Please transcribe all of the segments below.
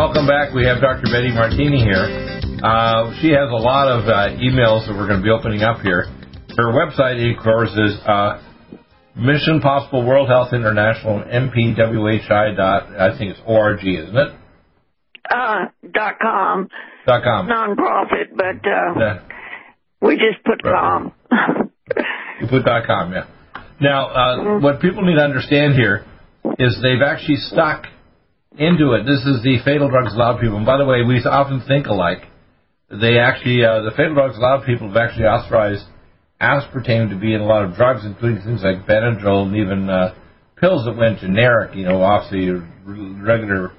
Welcome back. We have Dr. Betty Martini here. Uh, she has a lot of uh, emails that we're going to be opening up here. Her website, of course, is uh, Mission Possible World Health International, MPWHI dot, I think it's org, isn't it? Uh, dot com. Dot com. Non-profit, but uh, Yeah. we just put Right. com. You put dot com, yeah. Now, uh, what people need to understand here is they've actually stuck into it. This is the fatal drugs allowed people. And by the way, we often think alike. They actually, uh, the fatal drugs allowed people have actually authorized aspartame to be in a lot of drugs, including things like Benadryl and even uh, pills that went generic, you know, off the regular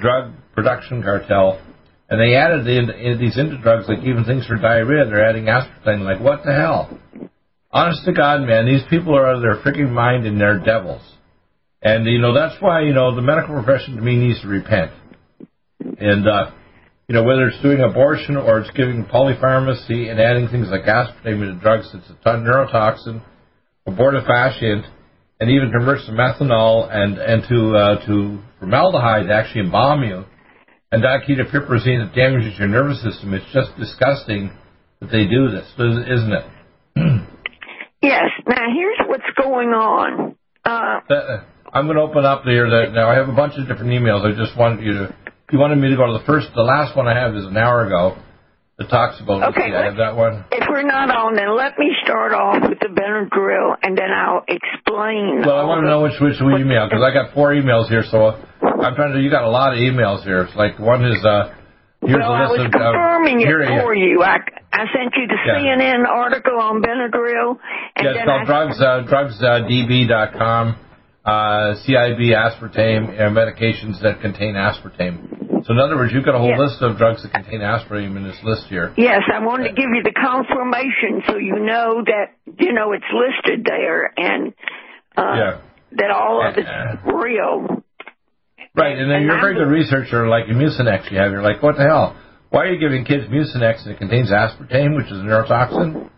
drug production cartel. And they added in, in these into drugs, like even things for diarrhea, they're adding aspartame. Like, what the hell? honest to God, man, these people are out of their freaking mind and they're devils. And, you know, that's why, you know, the medical profession to me needs to repent. And, uh, you know, whether it's doing abortion or it's giving polypharmacy and adding things like aspartame into drugs, it's a ton neurotoxin, abortifacient, and even converts to methanol and, and to, uh, to formaldehyde to actually embalm you. And diketopiperazine that damages your nervous system. It's just disgusting that they do this, isn't it? yes. Now here's what's going on. Uh, That, I'm going to open up there. That now I have a bunch of different emails. I just wanted you to. You wanted me to go to the first. The last one I have is an hour ago. That talks about. Okay, I have that one. if we're not on, then let me start off with the Benadryl, and then I'll explain. Well, I want to know which which we email because I got four emails here. So I'm trying to. You got a lot of emails here. It's like one is. uh Here's well, a I list was of. uh, confirming it for you. I, I sent you the Yeah. CNN article on Benadryl, and Yeah, it's then called I, drugs. Uh, drugsdb.com. Uh, CIB aspartame and medications that contain aspartame. So in other words, you've got a whole Yeah. list of drugs that contain aspartame in this list here. Yes, I wanted to give you the confirmation so you know that you know it's listed there and uh, Yeah. that all of it's Uh, real. Right, and then And you're a I'm very good researcher like Mucinex you have. You're like, what the hell? Why are you giving kids Mucinex and it contains aspartame, which is a neurotoxin?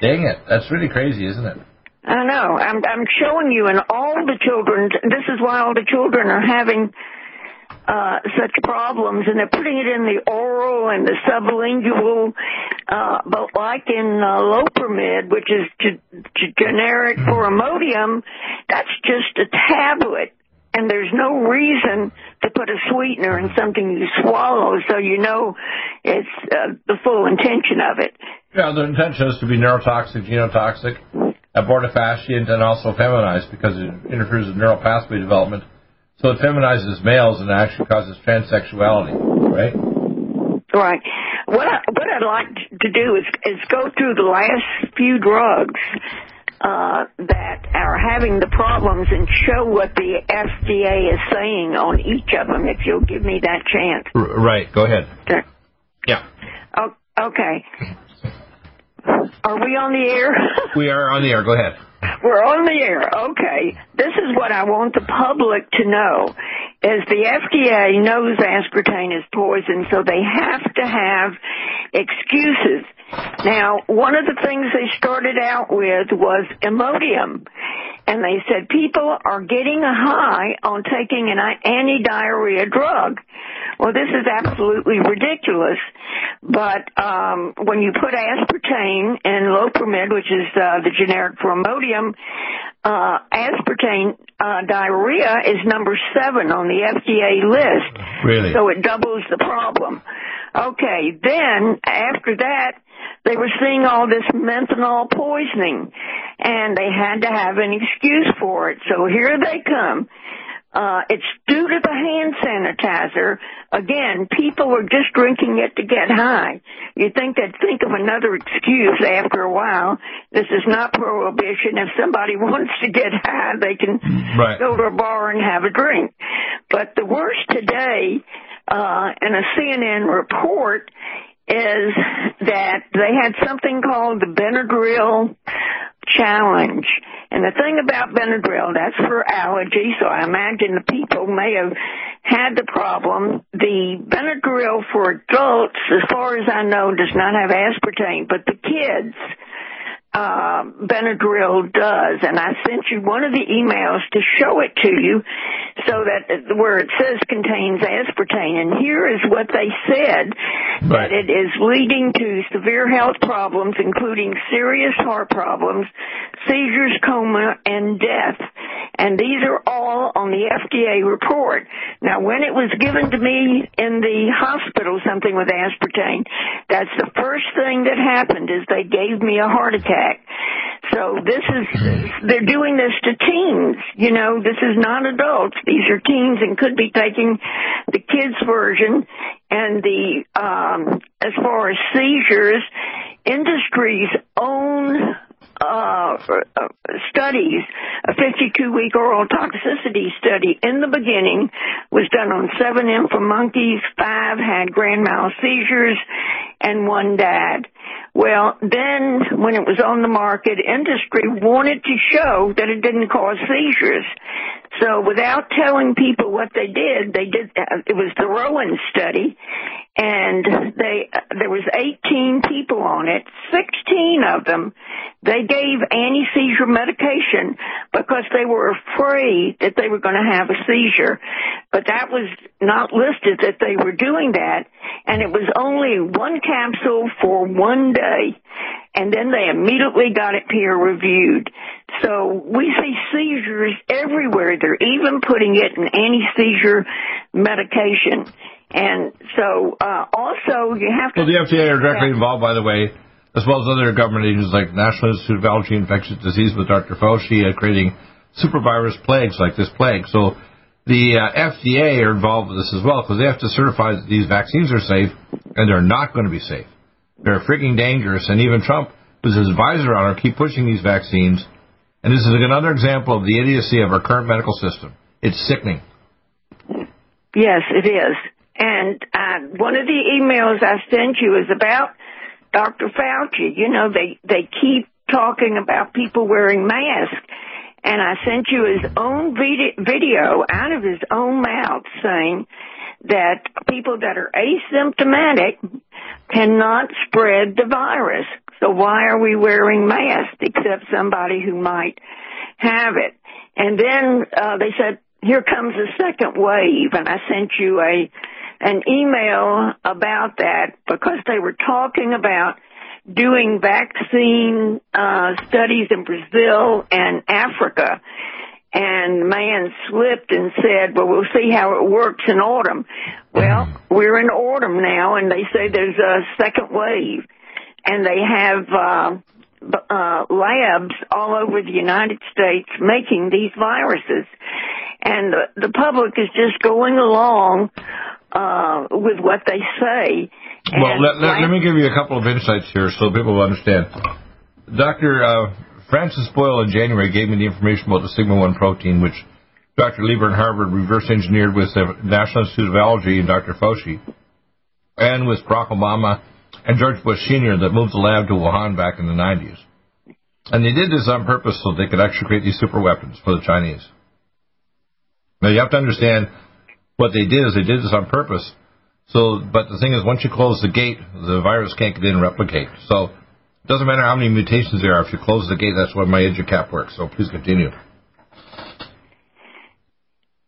Dang it, that's really crazy, isn't it? I know. I'm I'm showing you, and all the children. This is why all the children are having uh, such problems, and they're putting it in the oral and the sublingual. Uh, but like in uh, which is g- g- generic for Imodium, that's just a tablet. And there's no reason to put a sweetener in something you swallow, so you know it's uh, the full intention of it. Yeah, the intention is to be neurotoxic, genotoxic, abortifacient, and also feminized because it interferes with neural pathway development. So it feminizes males and actually causes transsexuality, right? Right. What I, what I'd like to do is is go through the last few drugs uh, that are having the problems and show what the FDA is saying on each of them. If you'll give me that chance. right, go ahead. To, Yeah. okay. Are we on the air? We are on the air, go ahead. We're on the air. Okay. This is what I want the public to know is the FDA knows aspartame is poison, so they have to have excuses. Now, one of the things they started out with was Imodium. And they said people are getting a high on taking an anti-diarrhea drug. Well, this is absolutely ridiculous. But um, when you put aspartame and Loperamide, which is uh, the generic for Imodium, uh, aspartame uh, diarrhea is number seven on the FDA list. Really? So it doubles the problem. Okay, then after that, they were seeing all this methanol poisoning, and they had to have an excuse for it. So here they come uh, it's due to the hand sanitizer. Again, people are just drinking it to get high. You think they'd think of another excuse after a while. This is not prohibition. If somebody wants to get high, they can right. go to a bar and have a drink. But the worst today, uh, in a CNN report is that they had something called the Benadryl challenge. And the thing about Benadryl, that's for allergy, so I imagine the people may have had the problem. The Benadryl for adults, as far as I know, does not have aspartame, but the kids, uh, Benadryl does, and I sent you one of the emails to show it to you, so that where it says contains aspartame, and here is what they said Right. that it is leading to severe health problems, including serious heart problems, seizures, coma, and death. And these are all on the FDA report. Now, when it was given to me in the hospital, something with aspartame, that's the first thing that happened is they gave me a heart attack. So this is, they're doing this to teens. You know, this is not adults. These are teens and could be taking the kids version and the, um, as far as seizures, industry's own uh, studies, a 52 week oral toxicity study in the beginning was done on seven infant monkeys, five had grand mal seizures, and one died. Well, then when it was on the market, industry wanted to show that it didn't cause seizures. So without telling people what they did, they did, uh, it was the Rowan study, and they, there was 18 people on it, 16 of them, they gave anti-seizure medication because they were afraid that they were going to have a seizure. But that was not listed that they were doing that, and it was only one capsule for one day, and then they immediately got it peer reviewed. So we see seizures everywhere. They're even putting it in anti-seizure medication. And so, uh, also you have to. Well, the FDA are directly involved, by the way, as well as other government agencies like National Institute of Allergy and Infectious Disease with Dr. Fauci uh, creating supervirus plagues like this plague. So the uh, FDA are involved with this as well because they have to certify that these vaccines are safe, and they're not going to be safe. They're freaking dangerous, and even Trump, who's his advisor on it, keep pushing these vaccines. And this is another example of the idiocy of our current medical system. It's sickening. Yes, it is. And uh, one of the emails I sent you is about Dr. Fauci. You know, they they keep talking about people wearing masks, and I sent you his own video out of his own mouth saying that people that are asymptomatic cannot spread the virus. So why are we wearing masks except somebody who might have it? And then uh, they said, here comes a second wave, and I sent you a an email about that because they were talking about doing vaccine uh, studies in Brazil and Africa. And the man slipped and said, well, we'll see how it works in autumn. Well, we're in autumn now and they say there's a second wave and they have, uh, uh, labs all over the United States making these viruses. And the, the public is just going along, uh, with what they say. Well, let, let, let me give you a couple of insights here so people will understand. Dr. Uh, Francis Boyle in January gave me the information about the sigma 1 protein, which Dr. Lieber in Harvard reverse engineered with the National Institute of Allergy and Dr. Fauci, and with Barack Obama and George Bush Sr. that moved the lab to Wuhan back in the 90s. And they did this on purpose so they could actually create these super weapons for the Chinese. Now you have to understand what they did is they did this on purpose. So, but the thing is, once you close the gate, the virus can't get in replicate. So, it doesn't matter how many mutations there are. If you close the gate, that's why my EduCap works. So, please continue.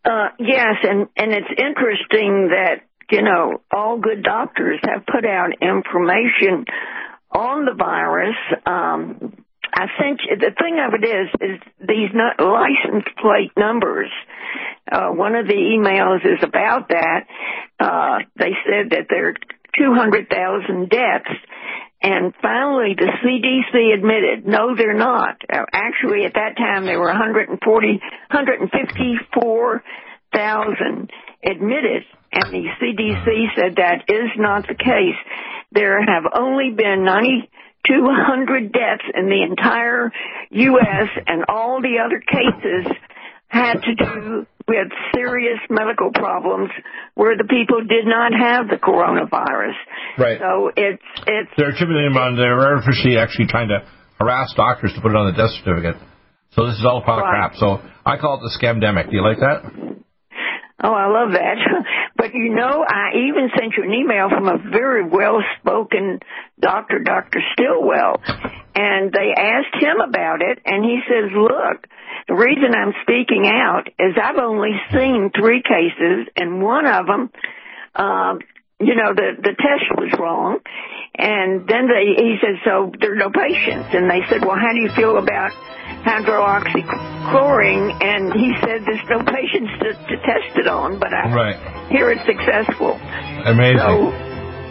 Uh, yes, and, and it's interesting that, you know, all good doctors have put out information on the virus. Um, I sent you, the thing of it is, is these not license plate numbers. Uh, one of the emails is about that. Uh, they said that there are 200,000 deaths. And finally, the CDC admitted, no, they're not. Uh, actually, at that time, there were 140, 154,000 admitted, and the CDC said that is not the case. There have only been 9,200 deaths in the entire U.S., and all the other cases had to do with serious medical problems where the people did not have the coronavirus. Right. So it's it's they're attributing them on they're artificially actually trying to harass doctors to put it on the death certificate. So this is all a pile of crap. So I call it the scamdemic. Do you like that? Oh, I love that. But you know, I even sent you an email from a very well-spoken doctor, Dr. Stillwell, and they asked him about it, and he says, look, the reason I'm speaking out is I've only seen three cases, and one of them, um, you know, the, the test was wrong. And then they, he said, so there are no patients. And they said, well, how do you feel about hydroxychloroquine? And he said, there's no patients to, to test it on, but I Right. hear it's successful. Amazing. So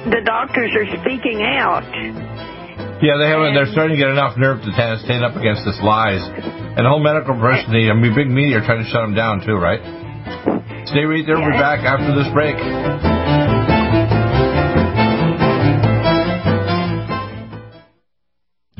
the doctors are speaking out. Yeah, they haven't. They're starting to get enough nerve to stand stand up against this lies, and the whole medical profession, I mean, big media are trying to shut them down too, right? Stay right there. We'll be back after this break.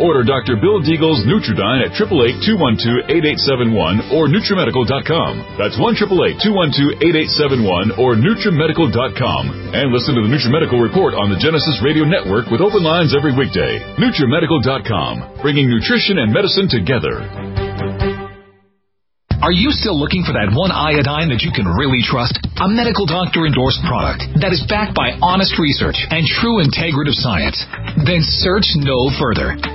Order Dr. Bill Deagle's Nutriodine at 888-212-8871 or NutriMedical.com. That's 1-888-212-8871 or NutriMedical.com. And listen to the NutriMedical Report on the Genesis Radio Network with open lines every weekday. NutriMedical.com, bringing nutrition and medicine together. Are you still looking for that one iodine that you can really trust? A medical doctor endorsed product that is backed by honest research and true integrative science? Then search no further.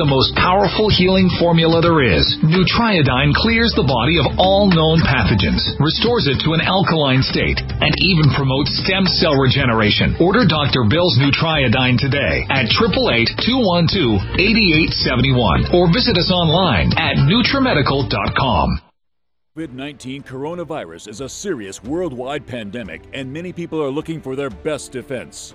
the most powerful healing formula there is. Nutriodine clears the body of all known pathogens, restores it to an alkaline state, and even promotes stem cell regeneration. Order Dr. Bill's Nutriodine today at 888-212-8871 or visit us online at NutriMedical.com. COVID 19 coronavirus is a serious worldwide pandemic, and many people are looking for their best defense.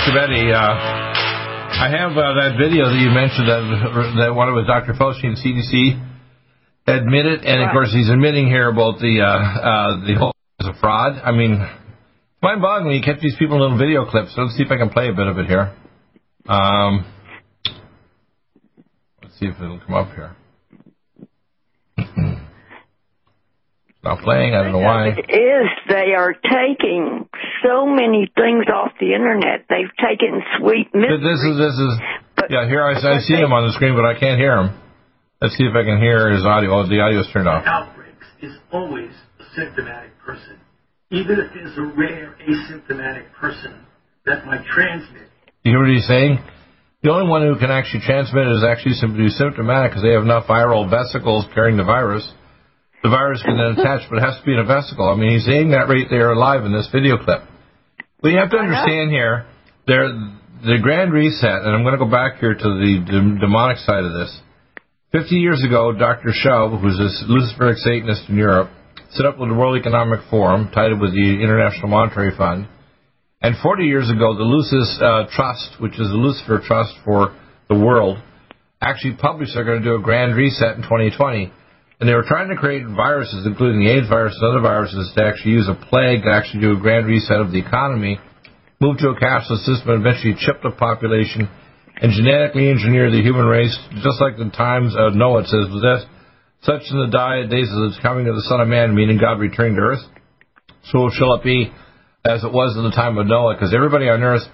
Dr. Betty, uh, I have uh, that video that you mentioned that that one with Dr. Fauci and CDC admitted, and of course he's admitting here about the uh, uh, the whole is a fraud. I mean, it's mind-boggling you catch these people in little video clips. So let's see if I can play a bit of it here. Um, let's see if it'll come up here. Not playing. I don't know why. It is. They are taking so many things off the internet. They've taken sweet mysteries. This is this is. But- yeah, here I, I see they- him on the screen, but I can't hear him. Let's see if I can hear his audio. Oh, the audio's turned off. outbreaks is always a symptomatic person. Even if it's a rare asymptomatic person that might transmit. You hear what he's saying? The only one who can actually transmit it is actually somebody who's symptomatic because they have enough viral vesicles carrying the virus. The virus can then attach, but it has to be in a vesicle. I mean, he's saying that right there live in this video clip. But you have to understand here, there, the Grand Reset, and I'm going to go back here to the dem- demonic side of this. 50 years ago, Dr. Schwab, who's a Luciferic Satanist in Europe, set up with the World Economic Forum, tied up with the International Monetary Fund. And 40 years ago, the Lucis uh, Trust, which is the Lucifer Trust for the world, actually published they're going to do a grand reset in 2020. And they were trying to create viruses, including the AIDS virus and other viruses, to actually use a plague to actually do a grand reset of the economy, move to a cashless system, and eventually chip the population, and genetically engineer the human race, just like the times uh, of Noah it says with this, such in the di- days of the coming of the Son of Man, meaning God returning to earth, so shall it be as it was in the time of Noah, because everybody on earth,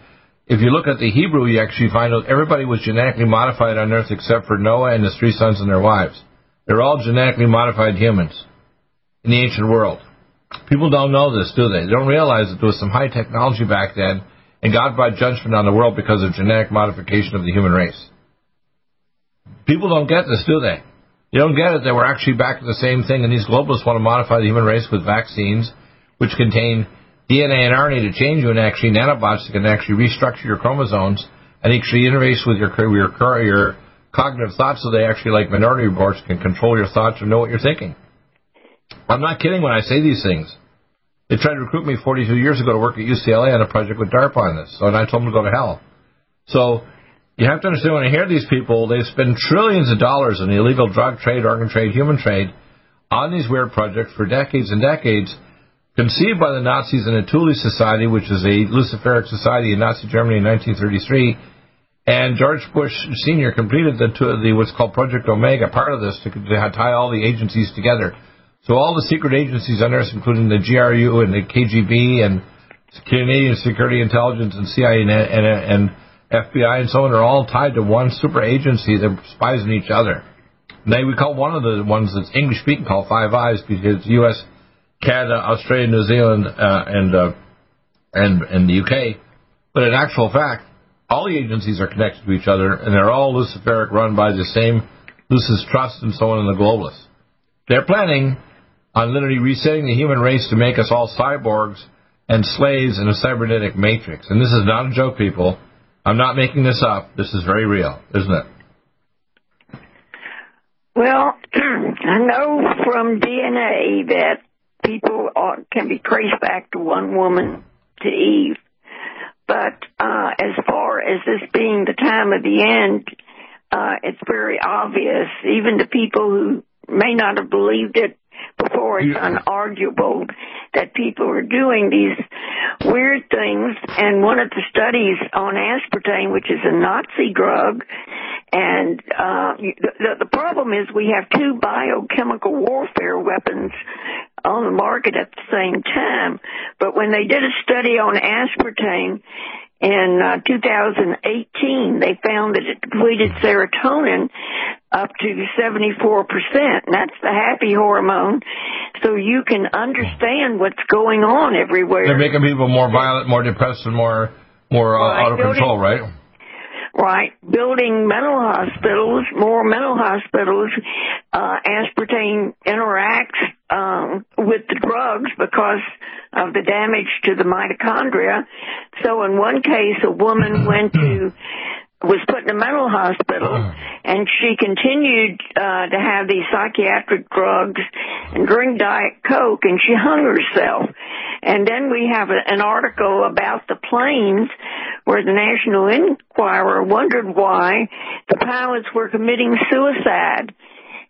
if you look at the Hebrew, you actually find out everybody was genetically modified on earth except for Noah and his three sons and their wives. They're all genetically modified humans in the ancient world. People don't know this, do they? They don't realize that there was some high technology back then, and God brought judgment on the world because of genetic modification of the human race. People don't get this, do they? They don't get it that we're actually back to the same thing, and these globalists want to modify the human race with vaccines, which contain DNA and RNA to change you, and actually nanobots that can actually restructure your chromosomes and actually interface with your your your cognitive thoughts, so they actually, like Minority Reports, can control your thoughts and know what you're thinking. I'm not kidding when I say these things. They tried to recruit me 42 years ago to work at UCLA on a project with DARPA on this, so and I told them to go to hell. So you have to understand when I hear these people, they spend trillions of dollars in the illegal drug trade, organ trade, human trade on these weird projects for decades and decades, conceived by the Nazis in the Thule Society, which is a Luciferic society in Nazi Germany in 1933. And George Bush Sr. completed the, the what's called Project Omega, part of this, to, to tie all the agencies together. So all the secret agencies on Earth, including the GRU and the KGB and Canadian Security Intelligence and CIA and, and, and FBI and so on, are all tied to one super agency that spies on each other. They we call one of the ones that's English speaking called Five Eyes because U.S., Canada, Australia, New Zealand, uh, and uh, and and the UK. But in actual fact, all the agencies are connected to each other, and they're all Luciferic, run by the same Lucis Trust and so on, and the globalists. They're planning on literally resetting the human race to make us all cyborgs and slaves in a cybernetic matrix. And this is not a joke, people. I'm not making this up. This is very real, isn't it? Well, I know from DNA that people are, can be traced back to one woman, to Eve. But uh, as far as this being the time of the end, uh, it's very obvious, even to people who may not have believed it before, it's unarguable that people are doing these weird things. And one of the studies on aspartame, which is a Nazi drug, and uh, the, the problem is we have two biochemical warfare weapons on the market at the same time. But when they did a study on aspartame in uh, 2018, they found that it depleted serotonin up to 74%. And that's the happy hormone. So you can understand what's going on everywhere. They're making people more violent, more depressed, and more more uh, Right, out of control, right? right? Building mental hospitals, more mental hospitals. Uh, aspartame interacts um, with the drugs because of the damage to the mitochondria. So in one case, a woman went to was put in a mental hospital and she continued uh to have these psychiatric drugs and drink diet coke and she hung herself and then we have a, an article about the planes where the national enquirer wondered why the pilots were committing suicide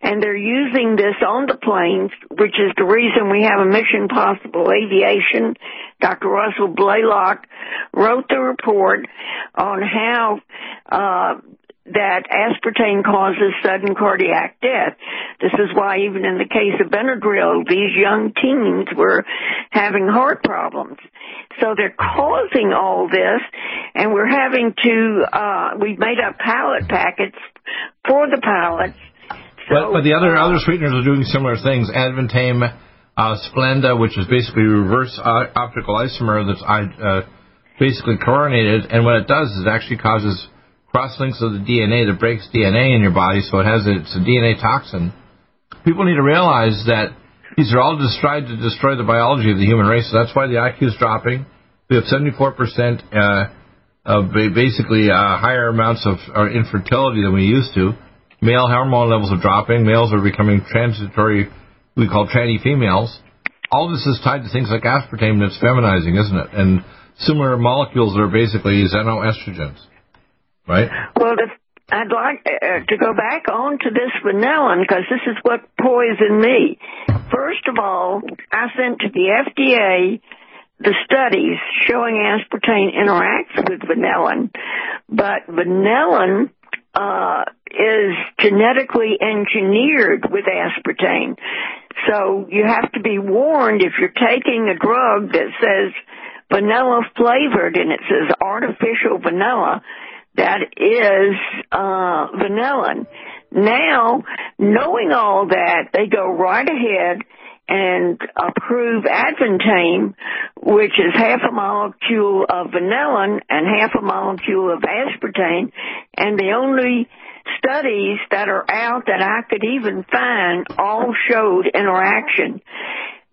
and they're using this on the planes, which is the reason we have a Mission Possible Aviation. Dr. Russell Blaylock wrote the report on how uh, that aspartame causes sudden cardiac death. This is why even in the case of Benadryl, these young teens were having heart problems. So they're causing all this, and we're having to, uh, we've made up pallet packets for the pallets. So, but, but the other, other sweeteners are doing similar things. Advantame, uh, Splenda, which is basically reverse uh, optical isomer that's uh, basically chlorinated, and what it does is it actually causes cross-links of the DNA that breaks DNA in your body, so it has a, it's a DNA toxin. People need to realize that these are all just trying to destroy the biology of the human race. So that's why the IQ is dropping. We have 74% uh, of basically uh, higher amounts of uh, infertility than we used to. Male hormone levels are dropping. Males are becoming transitory, we call tranny females. All this is tied to things like aspartame that's feminizing, isn't it? And similar molecules that are basically xenoestrogens, right? Well, I'd like uh, to go back on to this vanillin because this is what poisoned me. First of all, I sent to the FDA the studies showing aspartame interacts with vanillin, but vanillin uh, is genetically engineered with aspartame. So you have to be warned if you're taking a drug that says vanilla flavored and it says artificial vanilla that is uh, vanillin. Now, knowing all that, they go right ahead and approve Advantame, which is half a molecule of vanillin and half a molecule of aspartame, and the only studies that are out that I could even find all showed interaction.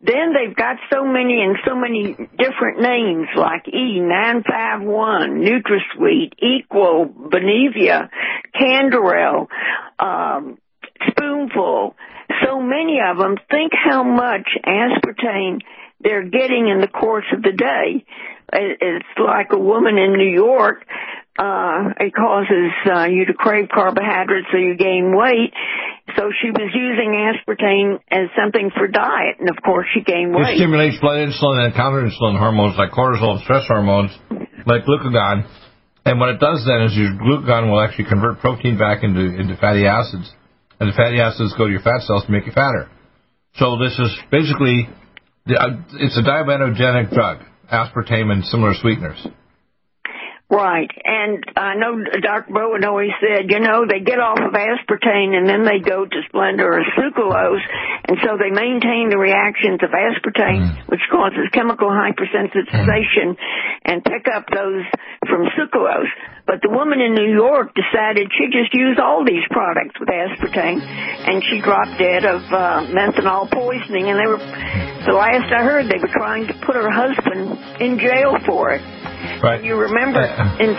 Then they've got so many and so many different names like E951, NutraSweet, Equal, Benevia, Canderel, um, Spoonful. So many of them. Think how much aspartame they're getting in the course of the day. It's like a woman in New York uh, it causes uh, you to crave carbohydrates so you gain weight. So she was using aspartame as something for diet, and of course she gained weight. It stimulates blood insulin and counter insulin hormones like cortisol and stress hormones, like glucagon. And what it does then is your glucagon will actually convert protein back into, into fatty acids, and the fatty acids go to your fat cells to make you fatter. So this is basically, uh, it's a diabetogenic drug, aspartame and similar sweeteners. Right. And I know Dr. Bowen always said, you know, they get off of aspartame and then they go to Splenda or sucralose, and so they maintain the reactions of aspartame, mm. which causes chemical hypersensitization, mm. and pick up those from sucralose. But the woman in New York decided she just use all these products with aspartame, and she dropped dead of uh, methanol poisoning. And they were, the last I heard, they were trying to put her husband in jail for it. Right. You remember uh, in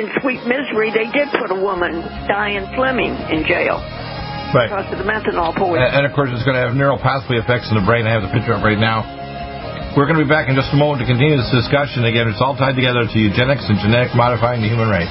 in Sweet Misery, they did put a woman, Diane Fleming, in jail. Right. Because of the methanol poisoning. And, and of course, it's going to have neural pathway effects in the brain. I have the picture up right now. We're going to be back in just a moment to continue this discussion. Again, it's all tied together to eugenics and genetic modifying the human race.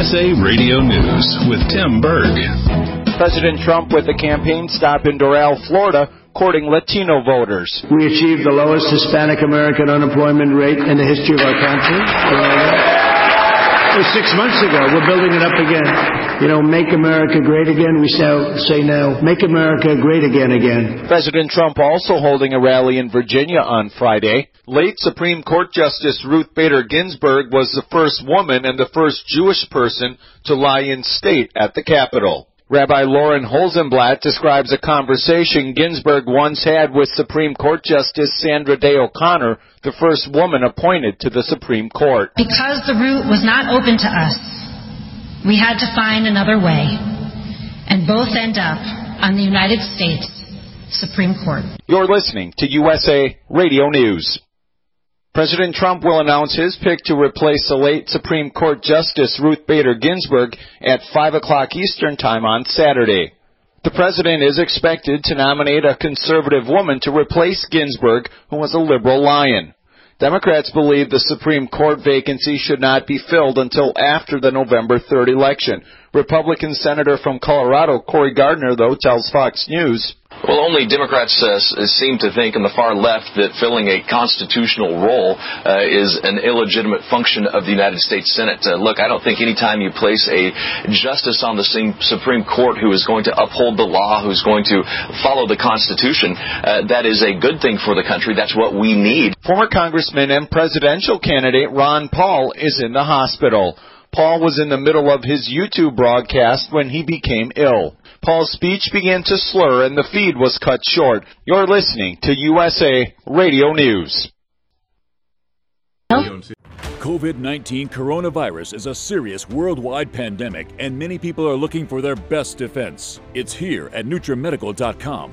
USA Radio News with Tim Berg. President Trump with a campaign stop in Doral, Florida, courting Latino voters. We achieved the lowest Hispanic American unemployment rate in the history of our country. Six months ago. We're building it up again. You know, make America great again. We say now, make America great again again. President Trump also holding a rally in Virginia on Friday. Late Supreme Court Justice Ruth Bader Ginsburg was the first woman and the first Jewish person to lie in state at the Capitol. Rabbi Lauren Holtzblatt describes a conversation Ginsburg once had with Supreme Court Justice Sandra Day O'Connor, the first woman appointed to the Supreme Court. Because the route was not open to us, we had to find another way, and both end up on the United States Supreme Court. You're listening to USA Radio News. President Trump will announce his pick to replace the late Supreme Court Justice Ruth Bader Ginsburg at 5 o'clock Eastern Time on Saturday. The president is expected to nominate a conservative woman to replace Ginsburg, who was a liberal lion. Democrats believe the Supreme Court vacancy should not be filled until after the November 3rd election. Republican Senator from Colorado, Cory Gardner, though, tells Fox News well, only Democrats uh, seem to think in the far left that filling a constitutional role uh, is an illegitimate function of the United States Senate. Uh, look, I don't think any time you place a justice on the Supreme Court who is going to uphold the law, who's going to follow the Constitution, uh, that is a good thing for the country. That's what we need. Former Congressman and presidential candidate Ron Paul is in the hospital. Paul was in the middle of his YouTube broadcast when he became ill. Paul's speech began to slur and the feed was cut short. You're listening to USA Radio News. COVID 19 coronavirus is a serious worldwide pandemic, and many people are looking for their best defense. It's here at NutriMedical.com.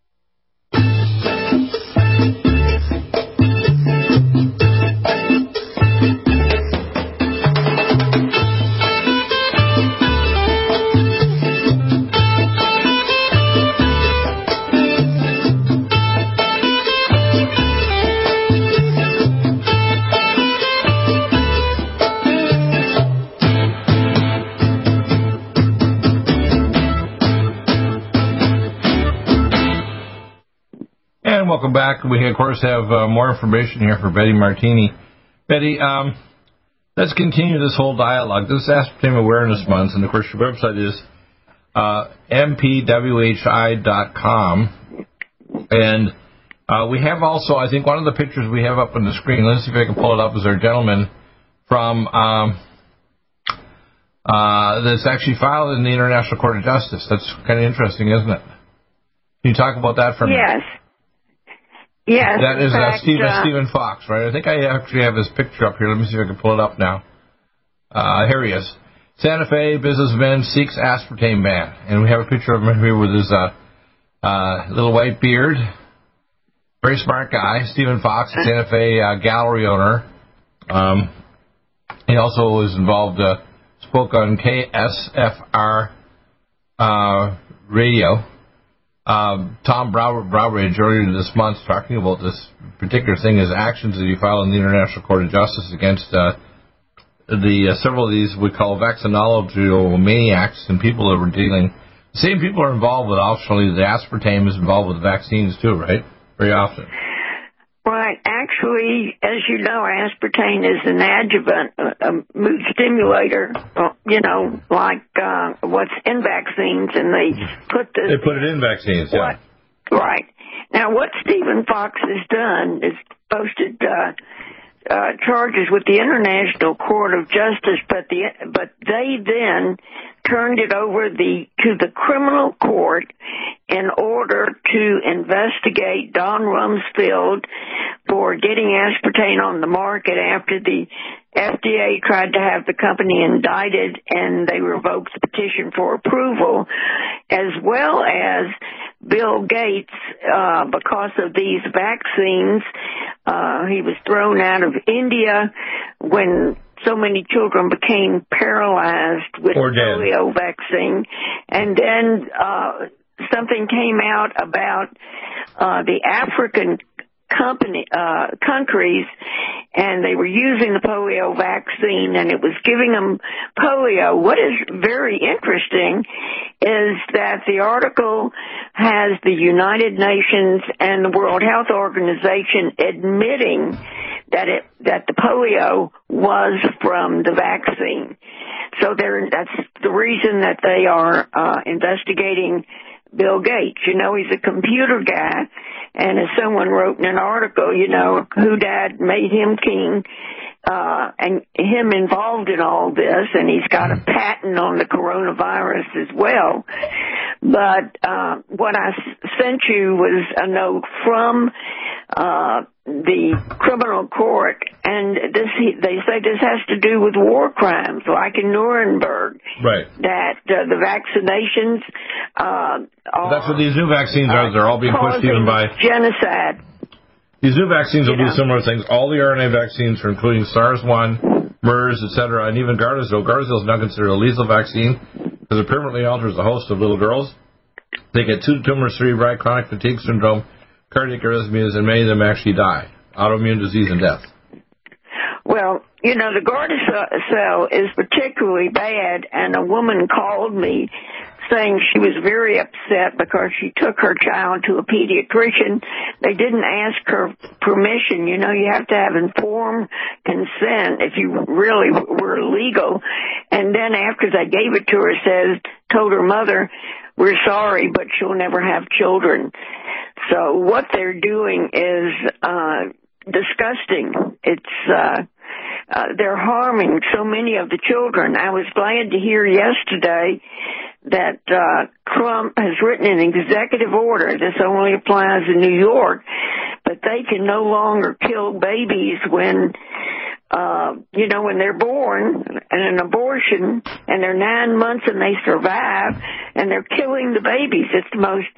welcome back. We, of course, have uh, more information here for Betty Martini. Betty, um, let's continue this whole dialogue. This is Aspartame Awareness Month, and of course, your website is uh, mpwhi.com. And uh, we have also, I think, one of the pictures we have up on the screen. Let's see if I can pull it up. Is our gentleman from um, uh, that's actually filed in the International Court of Justice. That's kind of interesting, isn't it? Can you talk about that for a yes. minute? Yes. Yes. That is fact, uh, Stephen, uh, Stephen Fox, right? I think I actually have his picture up here. Let me see if I can pull it up now. Uh, here he is. Santa Fe businessman seeks aspartame ban. And we have a picture of him here with his uh, uh, little white beard. Very smart guy. Stephen Fox, Santa Fe uh, gallery owner. Um, he also was involved, uh, spoke on KSFR uh, radio um, Tom Brow- Browbridge earlier this month talking about this particular thing, his actions that he filed in the International Court of Justice against uh, the uh, several of these we call vaccinology maniacs and people that were dealing. The same people are involved with actually the aspartame is involved with vaccines too, right? Very often. Right. Actually, as you know, aspartame is an adjuvant, a, a mood stimulator. Uh, you know, like uh, what's in vaccines, and they put the They put it in vaccines, yeah. what, right. Now, what Stephen Fox has done is posted uh, uh, charges with the International Court of Justice, but the but they then turned it over the to the criminal court in order to investigate Don Rumsfeld for getting aspartame on the market after the FDA tried to have the company indicted and they revoked the petition for approval, as well as Bill Gates, uh, because of these vaccines, uh, he was thrown out of India when so many children became paralyzed with polio vaccine. And then, uh, something came out about, uh, the African company, uh, countries and they were using the polio vaccine and it was giving them polio. What is very interesting is that the article has the United Nations and the World Health Organization admitting that it that the polio was from the vaccine. So that's the reason that they are uh, investigating Bill Gates. You know, he's a computer guy, and as someone wrote in an article, you know, who dad made him king, uh, and him involved in all this, and he's got a patent on the coronavirus as well. But uh, what I sent you was a note from uh, the criminal court, and this they say this has to do with war crimes, like in Nuremberg. Right. That uh, the vaccinations. Uh, are, That's what these new vaccines are. They're all being pushed even by genocide. These new vaccines will do similar things. All the RNA vaccines, are including SARS-1, MERS, etc., and even Gardasil. Gardasil is now considered a lethal vaccine because it permanently alters the host of little girls. They get pseudotumor cerebri, chronic fatigue syndrome, cardiac arrhythmias, and many of them actually die. Autoimmune disease and death. Well, you know, the Gardasil is particularly bad, and a woman called me saying she was very upset because she took her child to a pediatrician. They didn't ask her permission. You know, you have to have informed consent if you really were legal. And then after they gave it to her, says, told her mother, we're sorry, but she'll never have children. So what they're doing is, uh, disgusting. It's, uh, uh, they're harming so many of the children. I was glad to hear yesterday that uh, Trump has written an executive order. This only applies in New York, but they can no longer kill babies when, uh, you know, when they're born and an abortion and they're nine months and they survive and they're killing the babies. It's the most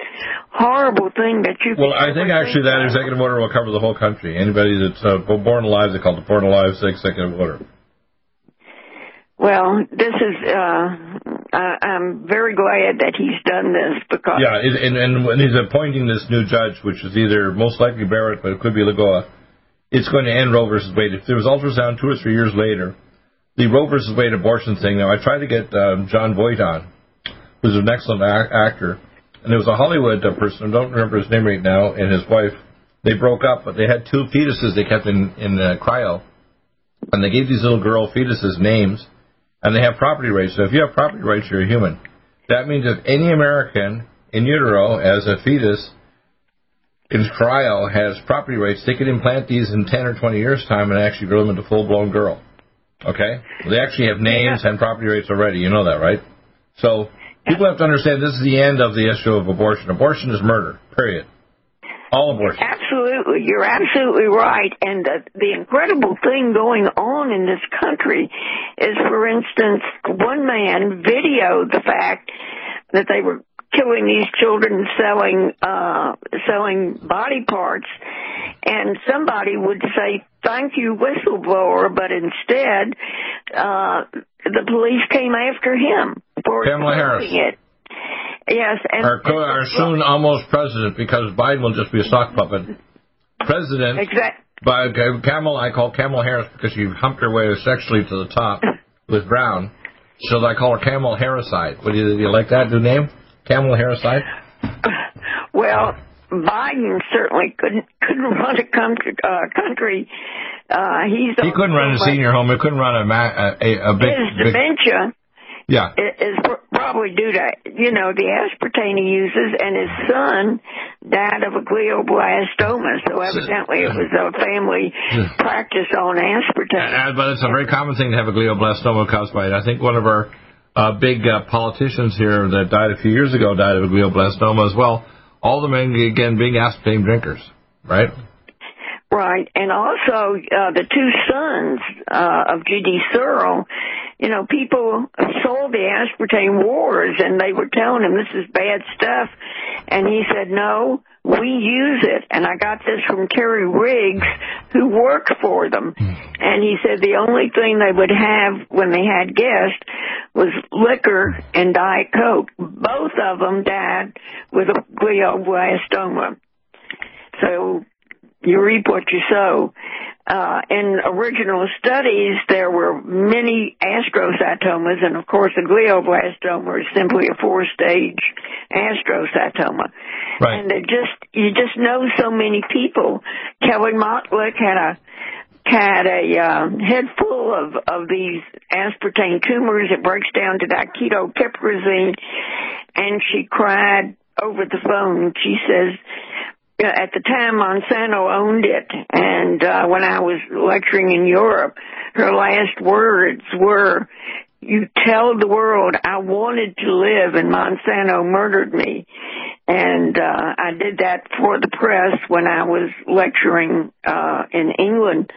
horrible thing that you. Well, I think actually that executive order will cover the whole country. Anybody that's uh, born alive, they call it the Born Alive Executive Order. Well, this is, uh, I'm very glad that he's done this because. Yeah, and, and when he's appointing this new judge, which is either most likely Barrett, but it could be Lagoa, it's going to end Roe versus Wade. If there was ultrasound two or three years later, the Roe versus Wade abortion thing, now I tried to get um, Jon Voight on, who's an excellent ac- actor, and there was a Hollywood uh, person, I don't remember his name right now, and his wife, they broke up, but they had two fetuses they kept in, in uh, cryo, and they gave these little girl fetuses names and they have property rights. So if you have property rights, you're a human. That means if any American in utero as a fetus in cryo has property rights, they could implant these in 10 or 20 years' time and actually grow them into full-blown girl. Okay? They actually have names and property rights already. You know that, right? So people have to understand this is the end of the issue of abortion. Abortion is murder, period. All abortion. Absolutely. You're absolutely right. And the, the incredible thing going on in this country is, for instance, one man videoed the fact that they were killing these children selling uh selling body parts and somebody would say thank you whistleblower but instead uh the police came after him for Kamala Harris. it Yes, and our, our soon almost president, because Biden will just be a sock puppet. President. Exactly. By Camel, I call Camel Harris because she humped her way sexually to the top with Brown. So I call her Camel Harriside. What do you, do you like that new name? Camel Harriside. Well, Biden certainly couldn't couldn't run a country. Uh, country. Uh, he's he couldn't run a senior home. He couldn't run a a, a, a big. His dementia. Big, yeah. Is probably due to, you know, the aspartame he uses, and his son died of a glioblastoma, so evidently it was a family practice on aspartame. Uh, but it's a very common thing to have a glioblastoma caused by it. I think one of our uh, big uh, politicians here that died a few years ago died of glioblastoma as well. All the men, again, being aspartame drinkers, right? Right, and also uh, the two sons uh, of G.D. Searle, you know, people sold the aspartame wars and they were telling him this is bad stuff. And he said, no, we use it. And I got this from Terry Riggs, who worked for them. Hmm. And he said the only thing they would have when they had guests was liquor and Diet Coke. Both of them died with a glioblastoma. So you reap what you sow. Uh, in original studies, there were many astrocytomas, and of course, a glioblastoma is simply a four-stage astrocytoma. Right. And it just you just know so many people. Kelly Mottlick had a had a uh, head full of of these aspartame tumors. It breaks down to diketopiperazine, and she cried over the phone. She says at the time Monsanto owned it. And uh when I was lecturing in Europe her last words were you tell the world I wanted to live and Monsanto murdered me and uh I did that for the press when I was lecturing uh in England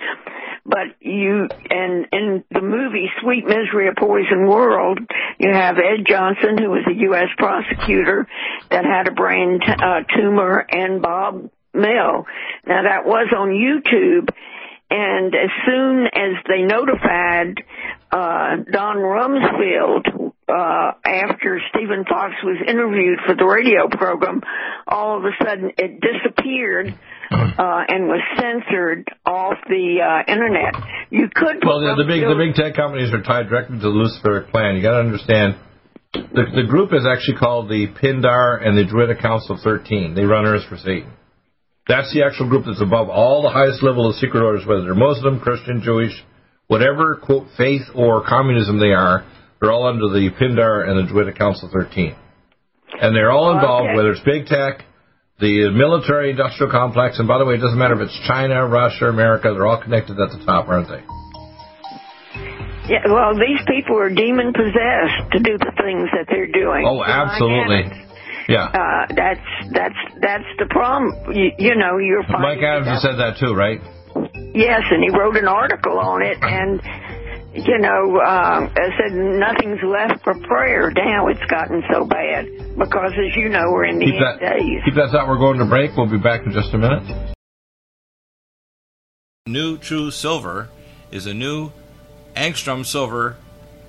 but you and in the movie Sweet Misery of Poison World, you have Ed Johnson, who was a U.S. prosecutor that had a brain t- uh, tumor, and Bob Mill. Now that was on YouTube, and as soon as they notified uh, Don Rumsfeld uh, after Stephen Fox was interviewed for the radio program, all of a sudden it disappeared uh, and was censored off the uh, internet. You could Well, the, the big the big tech companies are tied directly to the Luciferic plan. You got to understand. The, the group is actually called the Pindar and the Druidic Council 13. They run Earth for Satan. That's the actual group that's above all the highest level of secret orders, whether they're Muslim, Christian, Jewish, whatever quote faith or communism they are. They're all under the Pindar and the Druidic Council 13, and they're all involved, Okay. whether it's big tech, the military industrial complex, and by the way, it doesn't matter if it's China, Russia, America. They're all connected at the top, aren't they? Yeah, well, these people are demon possessed to do the things that they're doing. Oh, absolutely. Yeah. Uh, that's that's that's the problem. You, you know, you're Mike Adams has said that too, right? Yes, and he wrote an article on it, and you know, I said nothing's left for prayer. Now it's gotten so bad because, as you know, we're in the Keep end that, days. keep that thought. We're going to break. We'll be back in just a minute. NutriSilver is a new angstrom silver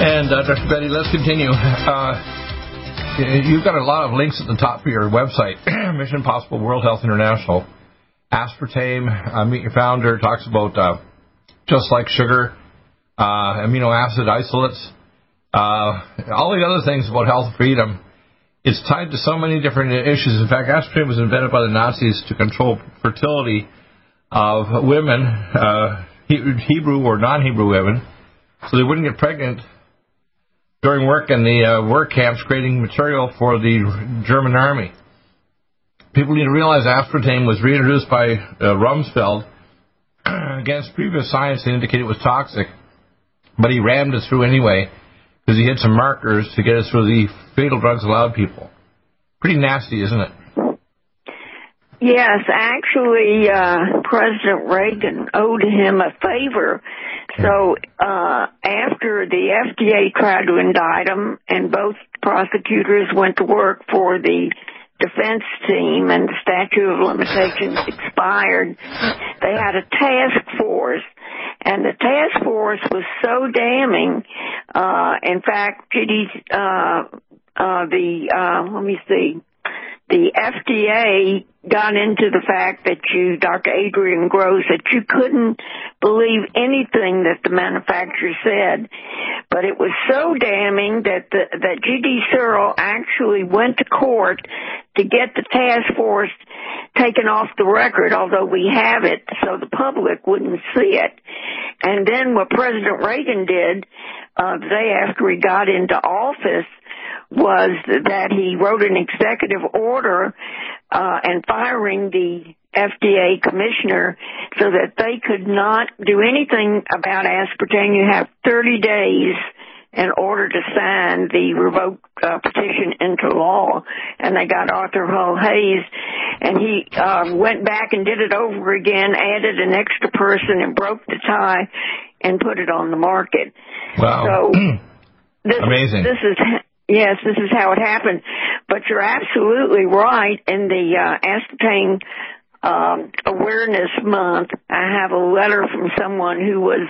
And uh, Dr. Betty, let's continue. Uh, you've got a lot of links at the top of your website, Mission Possible World Health International. Aspartame, uh, Meet Your Founder, talks about uh, just like sugar, uh, amino acid isolates, uh, all the other things about health freedom. It's tied to so many different issues. In fact, aspartame was invented by the Nazis to control fertility of women, Hebrew or non-Hebrew women, so they wouldn't get pregnant during work in the uh, work camps creating material for the German army. People need to realize aspartame was reintroduced by uh, Rumsfeld against previous science that indicated it was toxic, but he rammed it through anyway because he had some markers to get us through the fatal drugs allowed people. Pretty nasty, isn't it? Yes, actually, uh, President Reagan owed him a favor so uh, after the FDA tried to indict him, and both prosecutors went to work for the defense team, and the statute of limitations expired, they had a task force. And the task force was so damning. Uh, in fact, Judy, uh, uh, the, uh, let me see, the FDA got into the fact that you, Dr. Adrian Gross, that you couldn't believe anything that the manufacturer said. But it was so damning that the, that G.D. Searle actually went to court to get the task force taken off the record, although we have it so the public wouldn't see it. And then what President Reagan did, uh, the day after he got into office, was that he wrote an executive order uh, and firing the FDA commissioner so that they could not do anything about aspartame. You have 30 days in order to sign the revoke uh, petition into law. And they got Arthur Hull Hayes, and he uh, went back and did it over again, added an extra person, and broke the tie and put it on the market. Wow. So this, Amazing. This is Yes, this is how it happened. But you're absolutely right. In the uh, aspartame um, awareness month, I have a letter from someone who was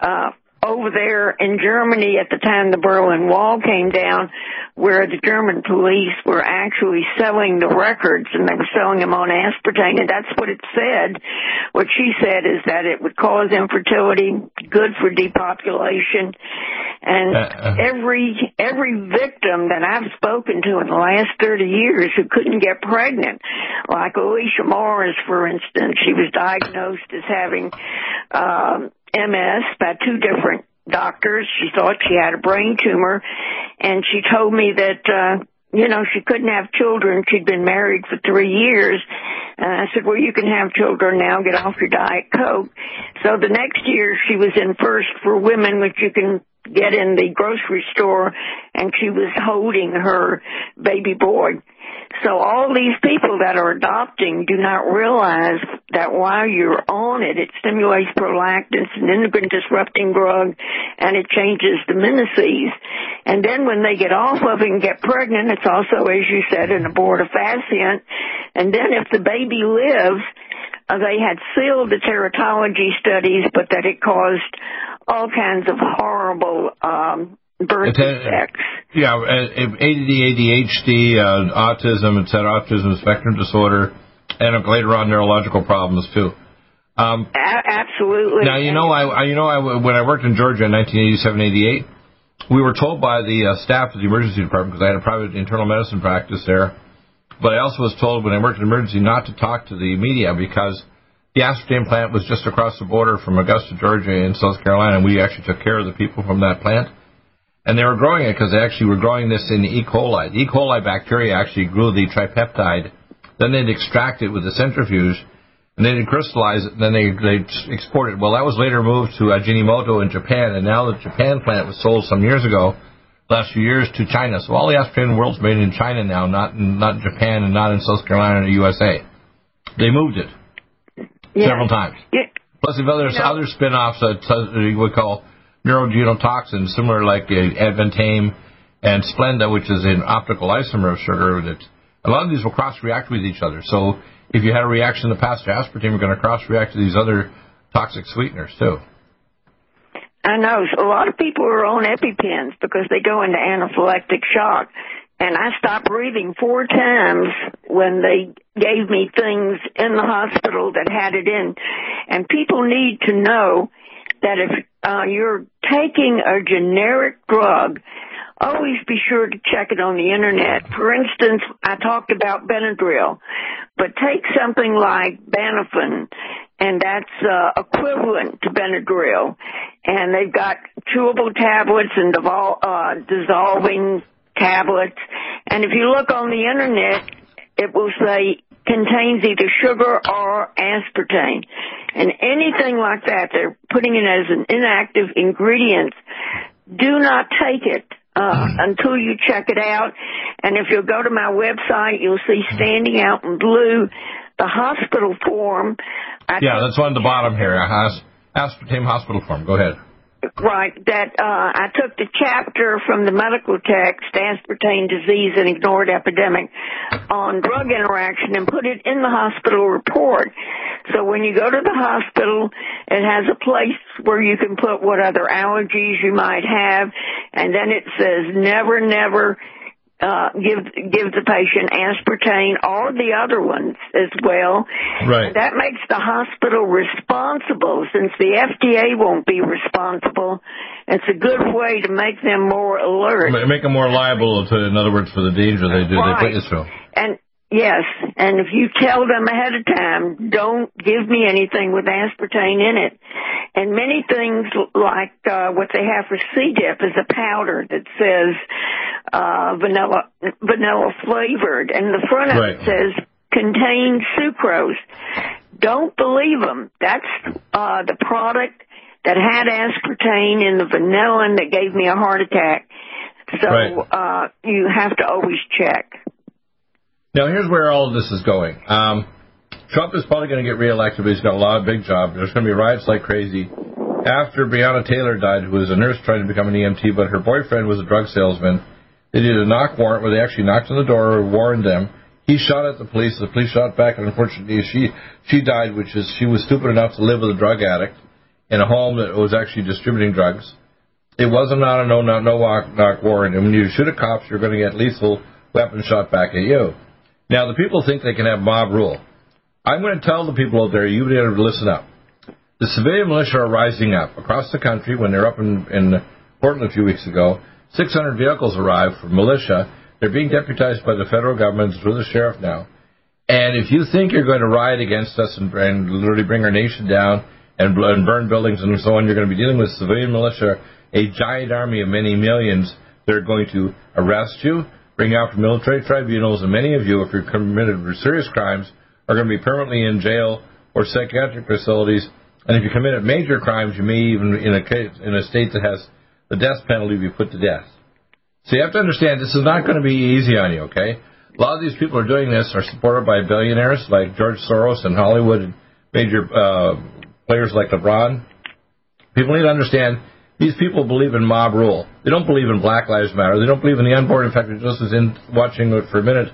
uh, over there in Germany at the time the Berlin Wall came down, where the German police were actually selling the records and they were selling them on aspartame, and that's what it said. What she said is that it would cause infertility, good for depopulation, and uh, every every victim that I've spoken to in the last 30 years who couldn't get pregnant, like Alicia Morris, for instance, she was diagnosed as having um, MS by two different doctors. She thought she had a brain tumor, and she told me that, uh, you know, she couldn't have children. She'd been married for three years. And I said, well, you can have children now. Get off your Diet Coke. So the next year she was in First for Women, which you can get in the grocery store, and she was holding her baby boy. So all these people that are adopting do not realize that while you're on it, it stimulates prolactin, an endocrine disrupting drug, and it changes the menses. And then when they get off of it and get pregnant, it's also, as you said, an abortifacient. And then if the baby lives, uh, they had sealed the teratology studies, but that it caused all kinds of horrible um, birth defects. Yeah, ADD, ADHD, uh, autism, etc., autism spectrum disorder, and later on neurological problems too. Um, A- absolutely. Now you know, I, I you know, I, when I worked in Georgia in 1987, 88, we were told by the uh, staff of the emergency department because I had a private internal medicine practice there. But I also was told when I worked in emergency not to talk to the media because the aspartame plant was just across the border from Augusta, Georgia, in South Carolina, and we actually took care of the people from that plant. And they were growing it because they actually were growing this in E. coli. The E. coli bacteria actually grew the tripeptide. Then they'd extract it with a centrifuge, and then they'd crystallize it, and then they, they'd export it. Well, that was later moved to Ajinomoto in Japan, and now the Japan plant was sold some years ago, last few years, to China. So all the aspartame in the world's made in China now, not in, not Japan and not in South Carolina or USA. They moved it yeah. several times. Yeah. Plus, if other, other spin-offs that uh, you would call neurogenotoxins, similar like Advantame and Splenda, which is an optical isomer of sugar. That a lot of these will cross-react with each other. So if you had a reaction in the past to aspartame, you're going to cross-react to these other toxic sweeteners too. I know a lot of people are on EpiPens because they go into anaphylactic shock. And I stopped breathing four times when they gave me things in the hospital that had it in. And people need to know that if uh, you're taking a generic drug, always be sure to check it on the internet. For instance, I talked about Benadryl, but take something like Banophen, and that's uh, equivalent to Benadryl, and they've got chewable tablets and devol- uh, dissolving tablets, and if you look on the internet, it will say contains either sugar or aspartame. And anything like that, they're putting it as an inactive ingredient. Do not take it uh, until you check it out. And if you'll go to my website, you'll see standing out in blue the hospital form. I yeah, that's on the bottom here. Aspartame hospital form. Go ahead. Right, that uh, I took the chapter from the medical text, aspartame disease and ignored epidemic, on drug interaction and put it in the hospital report. So when you go to the hospital, it has a place where you can put what other allergies you might have, and then it says never, never uh, give give the patient aspartame or the other ones as well. Right. That makes the hospital responsible since the FDA won't be responsible. It's a good way to make them more alert. Make them more liable to, in other words, for the danger they do right. they put you through. And Yes, and if you tell them ahead of time, don't give me anything with aspartame in it. And many things like uh, what they have for C. diff is a powder that says uh, vanilla vanilla flavored, and the front of right. it says contains sucrose. Don't believe them. That's uh, the product that had aspartame in the vanilla that gave me a heart attack. So right. uh, you have to always check. Now, here's where all of this is going. Um, Trump is probably going to get reelected, but he's got a lot of big jobs. There's going to be riots like crazy. After Breonna Taylor died, who was a nurse trying to become an EMT, but her boyfriend was a drug salesman, they did a knock warrant where they actually knocked on the door, and warned them. He shot at the police. The police shot back, and unfortunately, she she died, which is she was stupid enough to live with a drug addict. in a home that was actually distributing drugs. It wasn't not a no no no knock warrant, and when you shoot at cops, you're going to get lethal weapon shot back at you. Now the people think they can have mob rule. I'm going to tell the people out there, you better listen up. The civilian militia are rising up across the country. When they're up in, in Portland a few weeks ago, 600 vehicles arrived for militia. They're being deputized by the federal government through the sheriff now. And if you think you're going to riot against us and, and literally bring our nation down and, and burn buildings and so on, you're going to be dealing with civilian militia, a giant army of many millions. They're going to arrest you, bring out for military tribunals, and many of you, if you're committed serious crimes, are going to be permanently in jail or psychiatric facilities. And if you committed major crimes, you may even, in a case, in a state that has the death penalty, be put to death. So you have to understand this is not going to be easy on you. Okay, a lot of these people are doing this are supported by billionaires like George Soros and Hollywood and major uh, players like LeBron. People need to understand these people believe in mob rule. They don't believe in Black Lives Matter. They don't believe in the unborn. In fact, just as in watching it for a minute,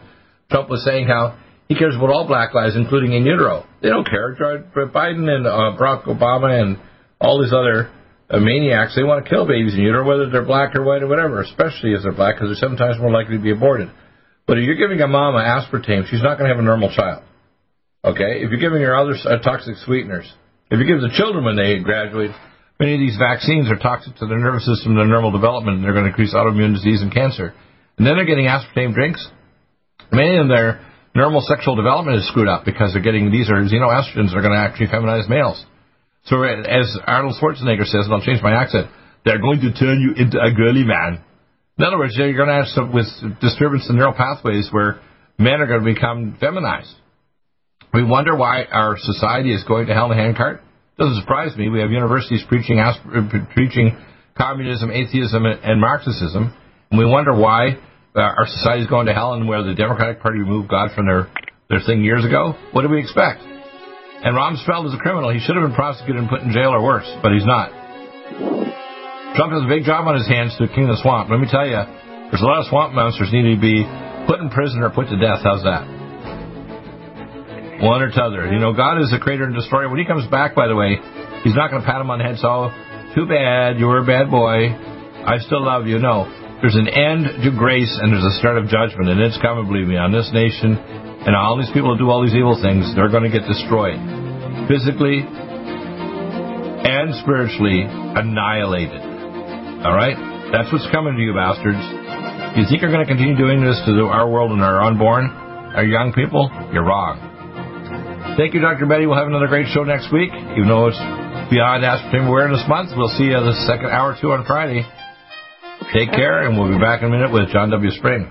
Trump was saying how he cares about all black lives, including in utero. They don't care. Biden and uh, Barack Obama and all these other uh, maniacs, they want to kill babies in utero, whether they're black or white or whatever, especially if they're black, because they're seven times more likely to be aborted. But if you're giving a mom aspartame, she's not going to have a normal child. Okay? If you're giving her other uh, toxic sweeteners, if you give the children when they graduate, many of these vaccines are toxic to their nervous system, their normal development, and they're going to increase autoimmune disease and cancer. And then they're getting aspartame drinks. Many of their normal sexual development is screwed up because they're getting these are xenoestrogens that are going to actually feminize males. So as Arnold Schwarzenegger says, and I'll change my accent, they're going to turn you into a girly man. In other words, you're going to have some with disturbance in neural pathways where men are going to become feminized. We wonder why our society is going to hell in a handcart. Doesn't surprise me. We have universities preaching preaching communism, atheism, and Marxism, and we wonder why uh, our society is going to hell and where the Democratic Party removed God from their their thing years ago. What do we expect? And Rumsfeld is a criminal. He should have been prosecuted and put in jail or worse, but he's not. Trump has a big job on his hands to king the swamp. Let me tell you, there's a lot of swamp monsters need to be put in prison or put to death. How's that? One or t'other. You know, God is the creator and destroyer. When he comes back, by the way, he's not going to pat him on the head. So, oh, too bad, you were a bad boy. I still love you. No. There's an end to grace and there's a start of judgment, and it's coming, believe me, on this nation and all these people who do all these evil things. They're going to get destroyed, physically and spiritually annihilated. All right? That's what's coming to you, bastards. You think you're going to continue doing this to our world and our unborn, our young people? You're wrong. Thank you, Dr. Betty. We'll have another great show next week. Even though it's beyond Aspartame Awareness Month, we'll see you the second hour two on Friday. Take care, and we'll be back in a minute with John W. Spring.